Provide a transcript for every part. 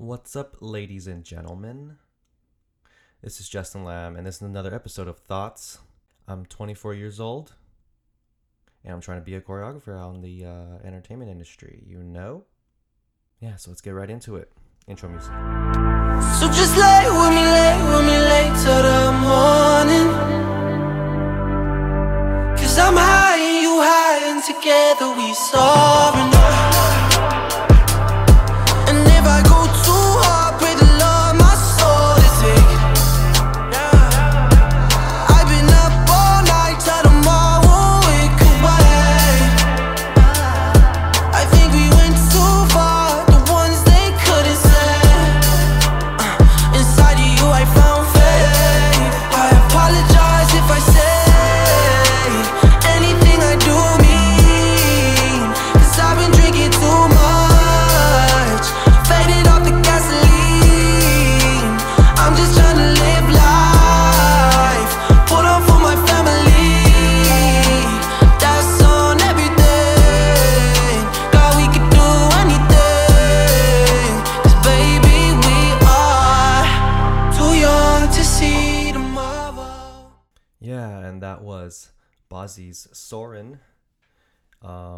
What's up, ladies and gentlemen? This is Justin Lam, and this is another episode of Thoughts. I'm 24 years old, and I'm trying to be a choreographer out in the uh, entertainment industry. You know? Yeah, so let's get right into it. Intro music. So just lay with me, lay with me, lay till the morning. Cause I'm high and you high, and together we.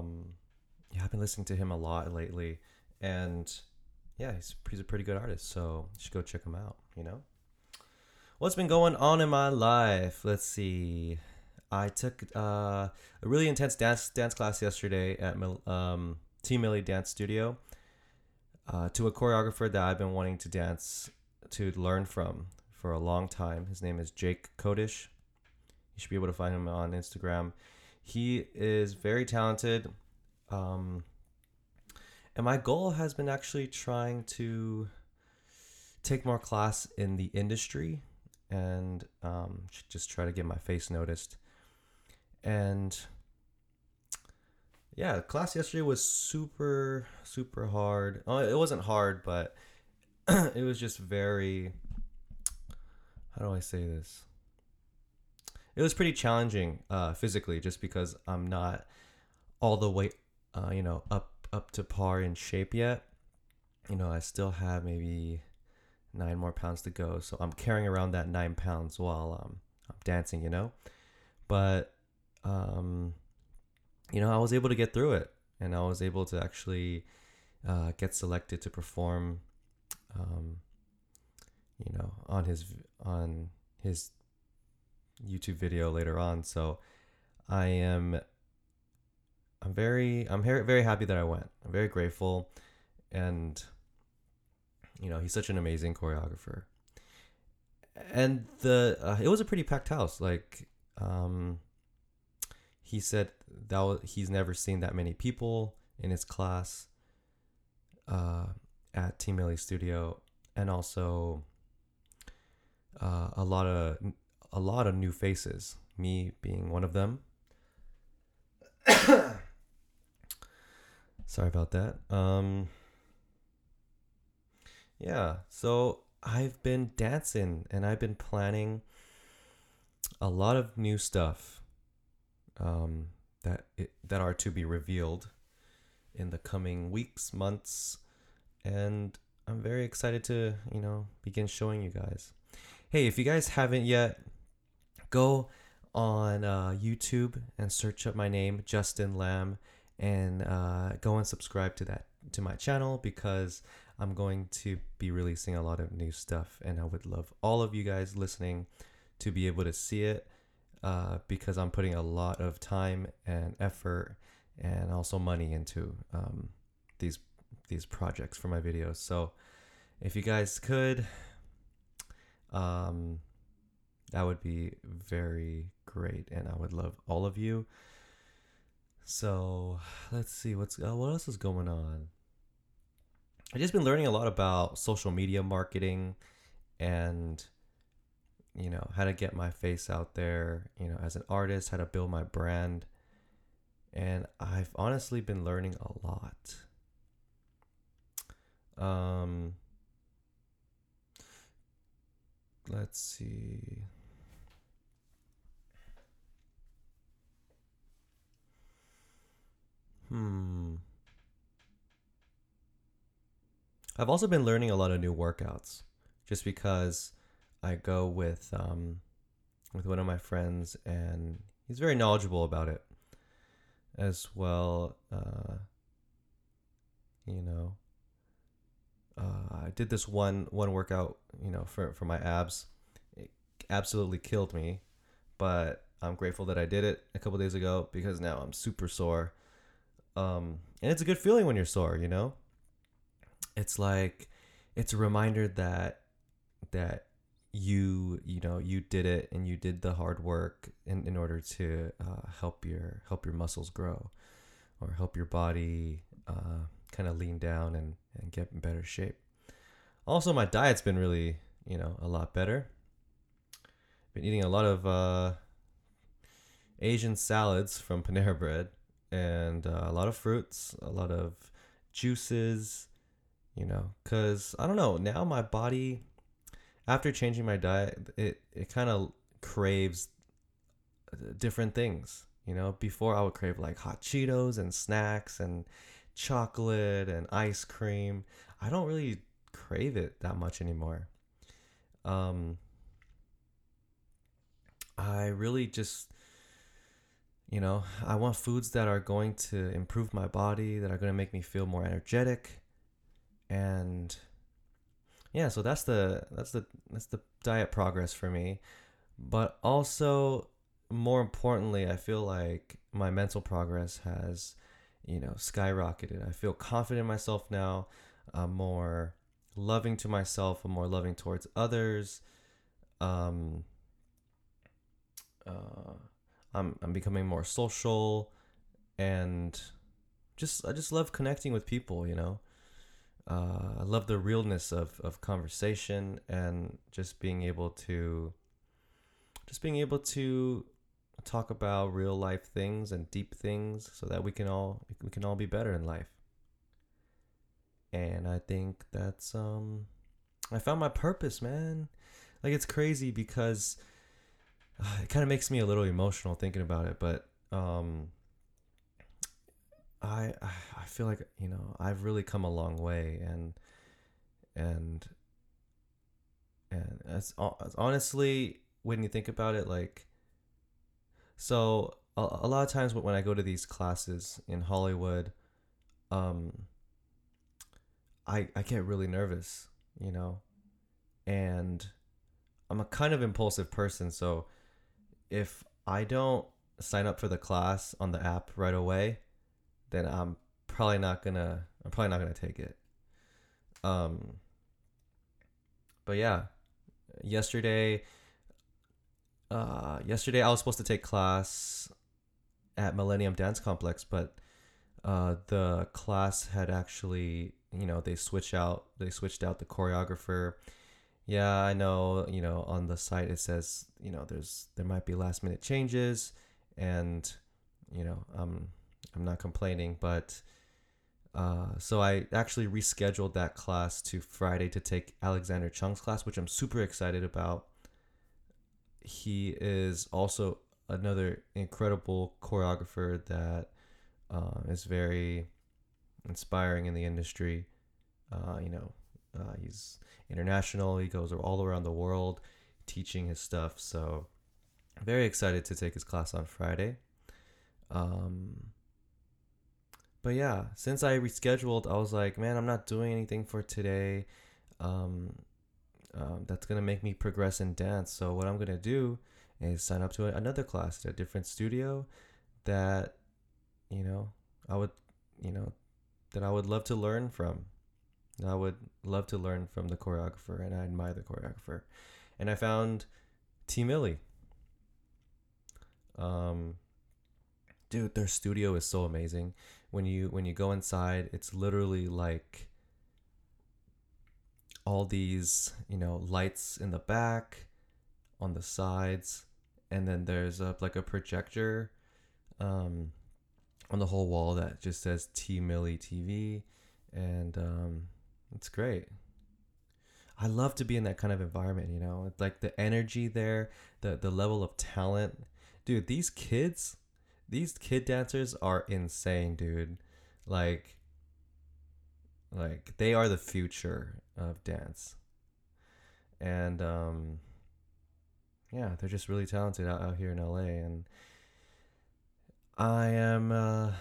Um, yeah, I've been listening to him a lot lately, and yeah, he's he's a pretty good artist. So you should go check him out. You know, what's been going on in my life? Let's see. I took uh, a really intense dance dance class yesterday at um, Team Millie Dance Studio uh, to a choreographer that I've been wanting to dance to learn from for a long time. His name is Jake Kodish. You should be able to find him on Instagram. He is very talented. Um, and my goal has been actually trying to take more class in the industry and um, just try to get my face noticed. And yeah, class yesterday was super, super hard. Oh, it wasn't hard, but it was just very. How do I say this? It was pretty challenging uh, physically just because I'm not all the way uh, you know up up to par in shape yet. You know, I still have maybe nine more pounds to go, so I'm carrying around that nine pounds while um, I'm dancing. You know, but um, you know, I was able to get through it, and I was able to actually uh, get selected to perform. Um, you know, on his on his YouTube video later on. So I am I'm very I'm very happy that I went. I'm very grateful and you know, he's such an amazing choreographer. And the uh, it was a pretty packed house. Like um he said that was, he's never seen that many people in his class uh at Team Millie Studio and also uh, a lot of a lot of new faces, me being one of them. Sorry about that. Um Yeah, so I've been dancing and I've been planning a lot of new stuff um that it, that are to be revealed in the coming weeks, months, and I'm very excited to, you know, begin showing you guys. Hey, if you guys haven't yet, go on uh, YouTube and search up my name, Justin Lam, and uh, go and subscribe to that to my channel because I'm going to be releasing a lot of new stuff, and I would love all of you guys listening to be able to see it uh, because I'm putting a lot of time and effort and also money into um, these these projects for my videos. So if you guys could um, that would be very great, and I would love all of you. So let's see what's uh, what else is going on. I've just been learning a lot about social media marketing, and you know how to get my face out there. You know, as an artist, how to build my brand, and I've honestly been learning a lot. Um, let's see. Hmm. I've also been learning a lot of new workouts just because I go with um, with one of my friends and he's very knowledgeable about it as well. Uh, you know, uh, I did this one one workout, you know, for for my abs. It absolutely killed me, but I'm grateful that I did it a couple days ago because now I'm super sore. Um, and it's a good feeling when you're sore, you know. It's like it's a reminder that that you you know you did it and you did the hard work in, in order to uh, help your help your muscles grow or help your body uh, kind of lean down and, and get in better shape. Also my diet's been really you know a lot better. Been eating a lot of uh, asian salads from panera bread and uh, a lot of fruits a lot of juices you know because i don't know now my body after changing my diet, it it kind of craves different things. You know, before I would crave like hot Cheetos and snacks and chocolate and ice cream. I don't really crave it that much anymore. Um, I really just, you know, I want foods that are going to improve my body, that are going to make me feel more energetic, and yeah, so that's the that's the that's the diet progress for me. But also more importantly, I feel like my mental progress has, you know, skyrocketed. I feel confident in myself now. I'm more loving to myself. I'm more loving towards others. Um, uh, I'm I'm becoming more social, and just I just love connecting with people. You know, uh, I love the realness of, of conversation and just being able to just being able to talk about real life things and deep things so that we can all we can all be better in life. And I think that's um I found my purpose, man. Like it's crazy because it kind of makes me a little emotional thinking about it, but um I I feel like you know I've really come a long way and and and as, honestly when you think about it like so a, a lot of times when I go to these classes in Hollywood um I I get really nervous you know and I'm a kind of impulsive person so if I don't sign up for the class on the app right away then I'm probably not gonna I'm probably not gonna take it. Um but yeah, yesterday uh yesterday I was supposed to take class at Millennium Dance Complex, but uh the class had actually, you know, they switch out they switched out the choreographer. Yeah, I know, you know, on the site it says, you know, there's there might be last minute changes and you know, um I'm not complaining, but uh, so I actually rescheduled that class to Friday to take Alexander Chung's class, which I'm super excited about. He is also another incredible choreographer that uh, is very inspiring in the industry. Uh, you know, uh, he's international. He goes all around the world teaching his stuff. So, very excited to take his class on Friday. Um, but yeah, since I rescheduled, I was like, man, I'm not doing anything for today. Um, um, that's gonna make me progress in dance. So what I'm gonna do is sign up to another class at a different studio that, you know, I would, you know, that I would love to learn from. I would love to learn from the choreographer, and I admire the choreographer. And I found TMilly. Um, dude, their studio is so amazing when you when you go inside it's literally like all these you know lights in the back on the sides and then there's a, like a projector um, on the whole wall that just says TMilly TV and um, it's great. I love to be in that kind of environment, you know, like the energy there, the the level of talent. Dude, these kids these kid dancers are insane, dude. Like Like they are the future of dance. And um yeah, they're just really talented out, out here in LA and I am uh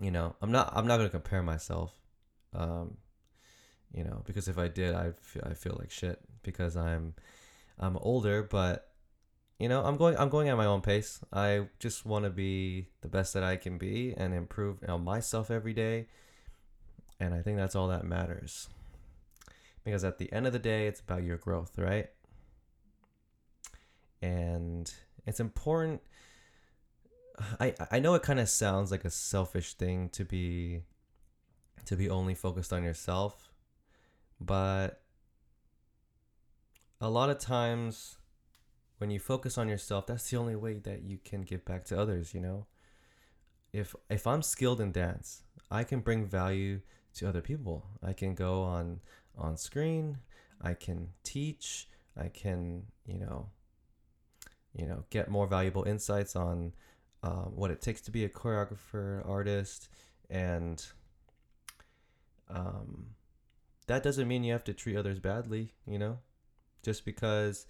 you know, I'm not I'm not going to compare myself um you know, because if I did, I feel I feel like shit because I'm I'm older, but you know, I'm going I'm going at my own pace. I just want to be the best that I can be and improve on myself every day. And I think that's all that matters. Because at the end of the day, it's about your growth, right? And it's important I I know it kind of sounds like a selfish thing to be to be only focused on yourself, but a lot of times when you focus on yourself, that's the only way that you can give back to others, you know? If if I'm skilled in dance, I can bring value to other people. I can go on on screen, I can teach, I can, you know, you know, get more valuable insights on um, what it takes to be a choreographer, artist, and um, that doesn't mean you have to treat others badly, you know? Just because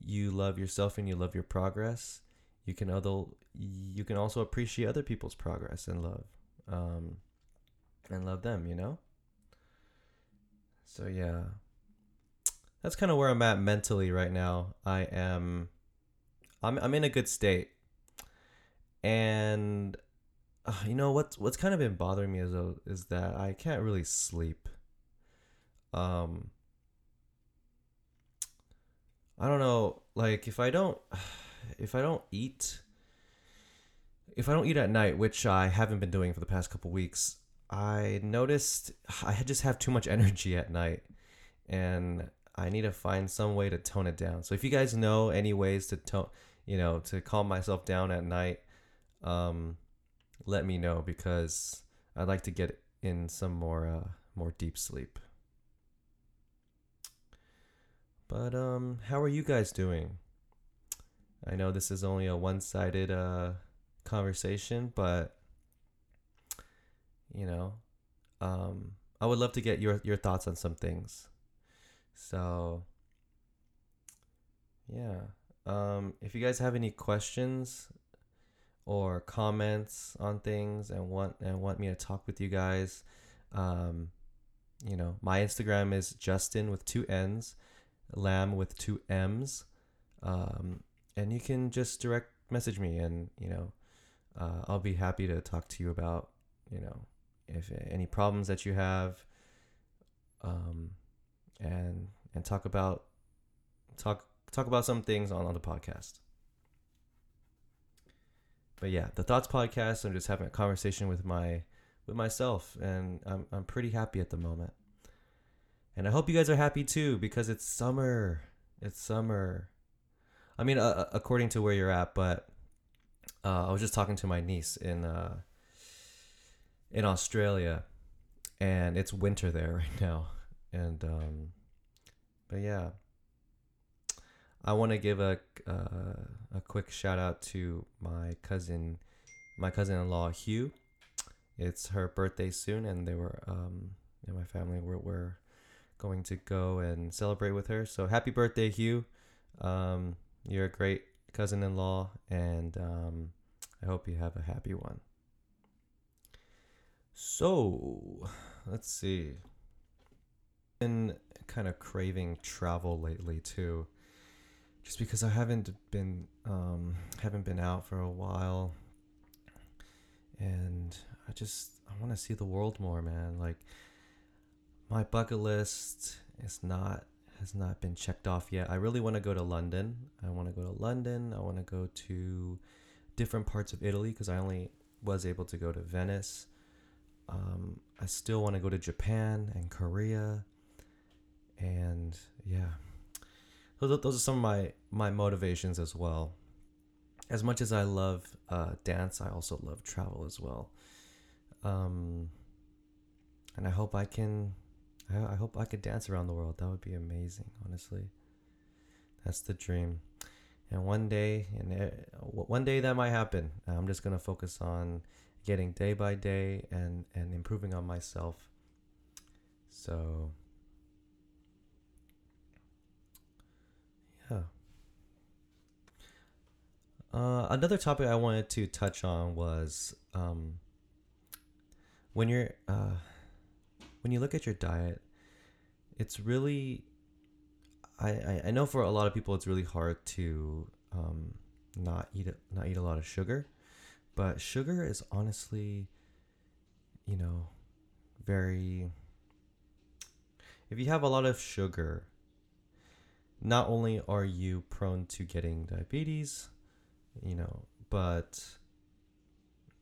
you love yourself and you love your progress, you can other you can also appreciate other people's progress and love, um, and love them, you know. So yeah, that's kind of where I'm at mentally right now. I am, I'm I'm in a good state, and uh, you know what's what's kind of been bothering me is uh, is that I can't really sleep. Um, I don't know, like if I don't if I don't eat if I don't eat at night, which I haven't been doing for the past couple weeks, I noticed I just have too much energy at night and I need to find some way to tone it down. So if you guys know any ways to tone, you know, to calm myself down at night, um let me know because I'd like to get in some more uh more deep sleep. But um how are you guys doing? I know this is only a one-sided uh conversation, but you know, um I would love to get your your thoughts on some things. So yeah. Um if you guys have any questions or comments on things and want and want me to talk with you guys, um you know, my Instagram is Justin with two N's lamb with two M's. Um, and you can just direct message me and, you know, uh, I'll be happy to talk to you about, you know, if any problems that you have, um, and, and talk about, talk, talk about some things on, on the podcast. But yeah, the thoughts podcast, I'm just having a conversation with my, with myself and I'm, I'm pretty happy at the moment. And I hope you guys are happy too because it's summer. It's summer. I mean, uh, according to where you're at, but uh, I was just talking to my niece in uh, in Australia, and it's winter there right now. And um, but yeah, I want to give a uh, a quick shout out to my cousin, my cousin-in-law Hugh. It's her birthday soon, and they were um, in my family were were going to go and celebrate with her. So happy birthday, Hugh. Um, you're a great cousin in law, and um, I hope you have a happy one. So let's see. Been kind of craving travel lately too, just because I haven't been um, haven't been out for a while, and I just I want to see the world more, man. Like my bucket list is not has not been checked off yet. I really want to go to London. I want to go to London. I want to go to different parts of Italy because I only was able to go to Venice. Um, I still want to go to Japan and Korea, and yeah, those, those are some of my my motivations as well. As much as I love uh, dance, I also love travel as well. Um, and I hope I can I, I hope I could dance around the world. That would be amazing, honestly. That's the dream. And one day, and one day that might happen. I'm just gonna focus on getting day by day and and improving on myself so yeah uh, another topic i wanted to touch on was um, when you're uh, when you look at your diet it's really I, I, I know for a lot of people it's really hard to um, not eat not eat a lot of sugar but sugar is honestly you know very if you have a lot of sugar not only are you prone to getting diabetes you know but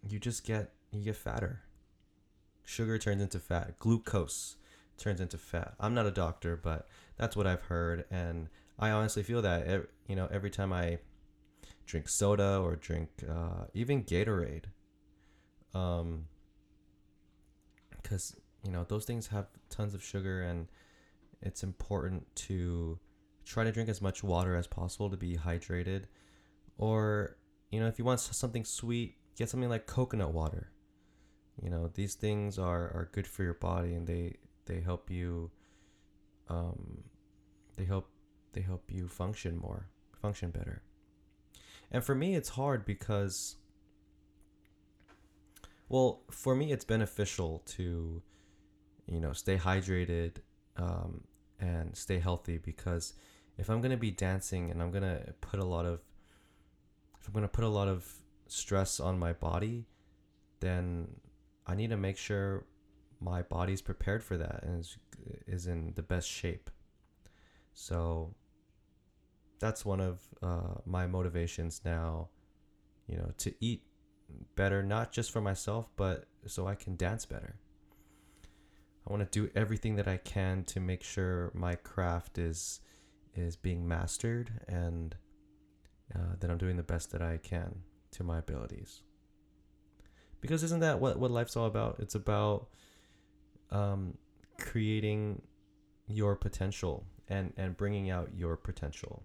you just get you get fatter. Sugar turns into fat. Glucose turns into fat. I'm not a doctor but that's what i've heard and i honestly feel that you know every time i drink soda or drink uh, even gatorade um because you know those things have tons of sugar and it's important to try to drink as much water as possible to be hydrated or you know if you want something sweet get something like coconut water. You know these things are are good for your body and they they help you um they help they help you function more function better. And for me it's hard because well for me it's beneficial to you know stay hydrated um, and stay healthy because if i'm going to be dancing and i'm going to put a lot of if i'm going to put a lot of stress on my body then i need to make sure my body's prepared for that and is, is in the best shape. So that's one of uh, my motivations now you know to eat better not just for myself but so i can dance better. I want to do everything that i can to make sure my craft is is being mastered and uh, that i'm doing the best that i can to my abilities. Because isn't that what, what life's all about? It's about um, creating your potential and and bringing out your potential.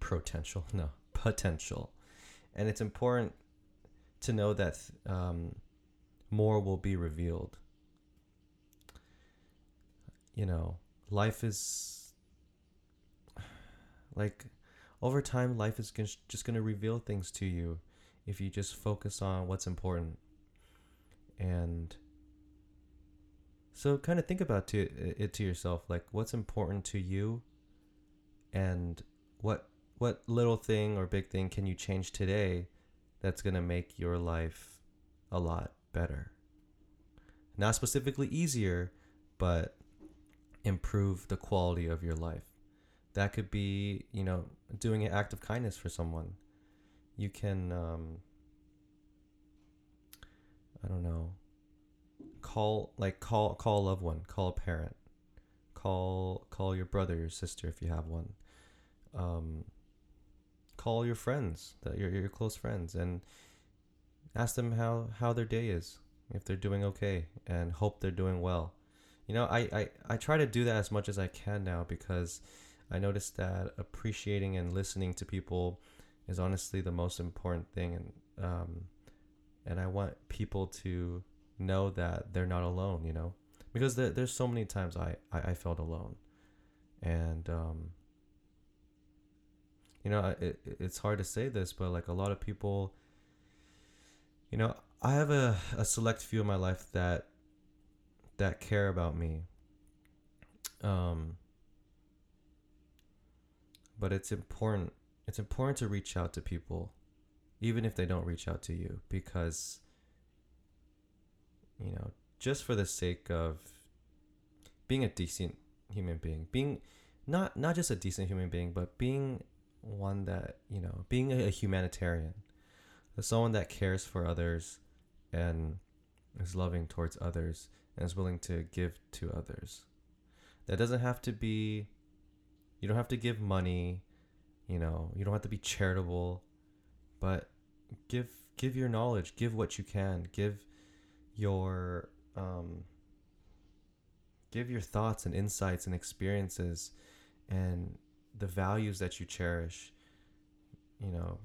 Potential no potential. And it's important to know that um, more will be revealed. You know life is like over time life is just going to reveal things to you if you just focus on what's important. And so kind of think about to, it to yourself like what's important to you? And what what little thing or big thing can you change today that's going to make your life a lot better? Not specifically easier but improve the quality of your life that could be you know doing an act of kindness for someone. You can um i don't know call like call call a loved one call a parent call call your brother your sister if you have one. Um call your friends that your your close friends and ask them how how their day is if they're doing okay and hope they're doing well. You know I, I i try to do that as much as i can now because i noticed that appreciating and listening to people is honestly the most important thing and um and i want people to know that they're not alone you know? Because there, there's so many times I, I i felt alone. And um you know it, it's hard to say this but like a lot of people you know i have a, a select few in my life that that care about me. Um but it's important it's important to reach out to people even if they don't reach out to you because you know just for the sake of being a decent human being being not not just a decent human being but being one that you know being a, a humanitarian someone that cares for others and is loving towards others and is willing to give to others. That doesn't have to be you don't have to give money you know you don't have to be charitable but give give your knowledge give what you can give your um give your thoughts and insights and experiences and the values that you cherish you know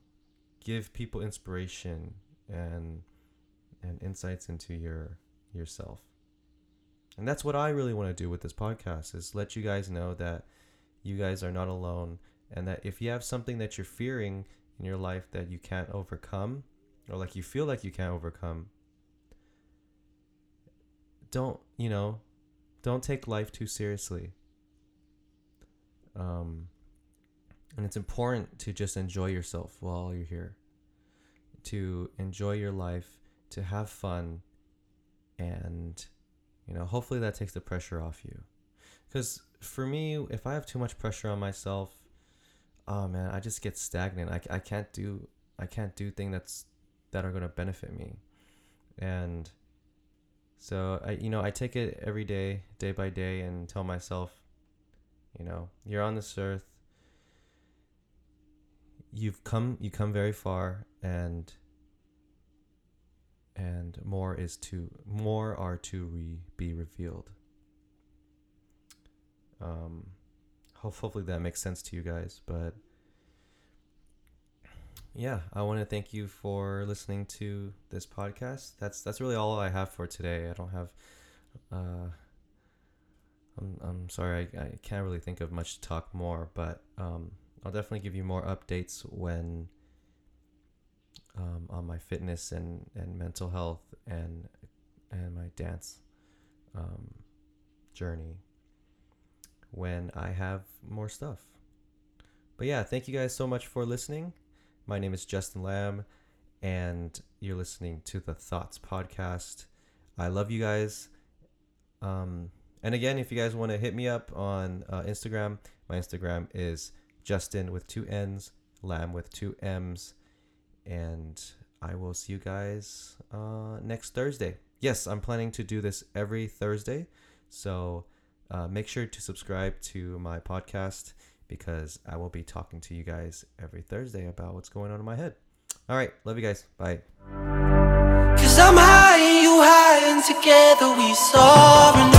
give people inspiration and and insights into your yourself. And that's what I really want to do with this podcast is let you guys know that you guys are not alone and that if you have something that you're fearing in your life that you can't overcome or like you feel like you can't overcome don't, you know, don't take life too seriously. Um and it's important to just enjoy yourself while you're here. To enjoy your life, to have fun and you know, hopefully that takes the pressure off you. Cuz for me, if I have too much pressure on myself, oh man, I just get stagnant. I, I can't do I can't do things that's that are to benefit me. And so I you know, I take it every day, day by day and tell myself, you know, you're on this earth. You've come you come very far and and more is to more are to re, be revealed. Um, hopefully that makes sense to you guys, but yeah, I want to thank you for listening to this podcast. That's that's really all I have for today. I don't have. Uh, I'm I'm sorry, I, I can't really think of much to talk more, but um, I'll definitely give you more updates when um, on my fitness and, and mental health and and my dance um, journey when I have more stuff. But yeah, thank you guys so much for listening. My name is Justin Lam, and you're listening to the Thoughts Podcast. I love you guys. Um, and again, if you guys want to hit me up on uh, Instagram, my Instagram is Justin with two N's, Lamb with two M's and I will see you guys uh, next Thursday. Yes, I'm planning to do this every Thursday, so uh, make sure to subscribe to my podcast because I will be talking to you guys every Thursday about what's going on in my head. All right, love you guys. Bye. Cause I'm high you high and together we soar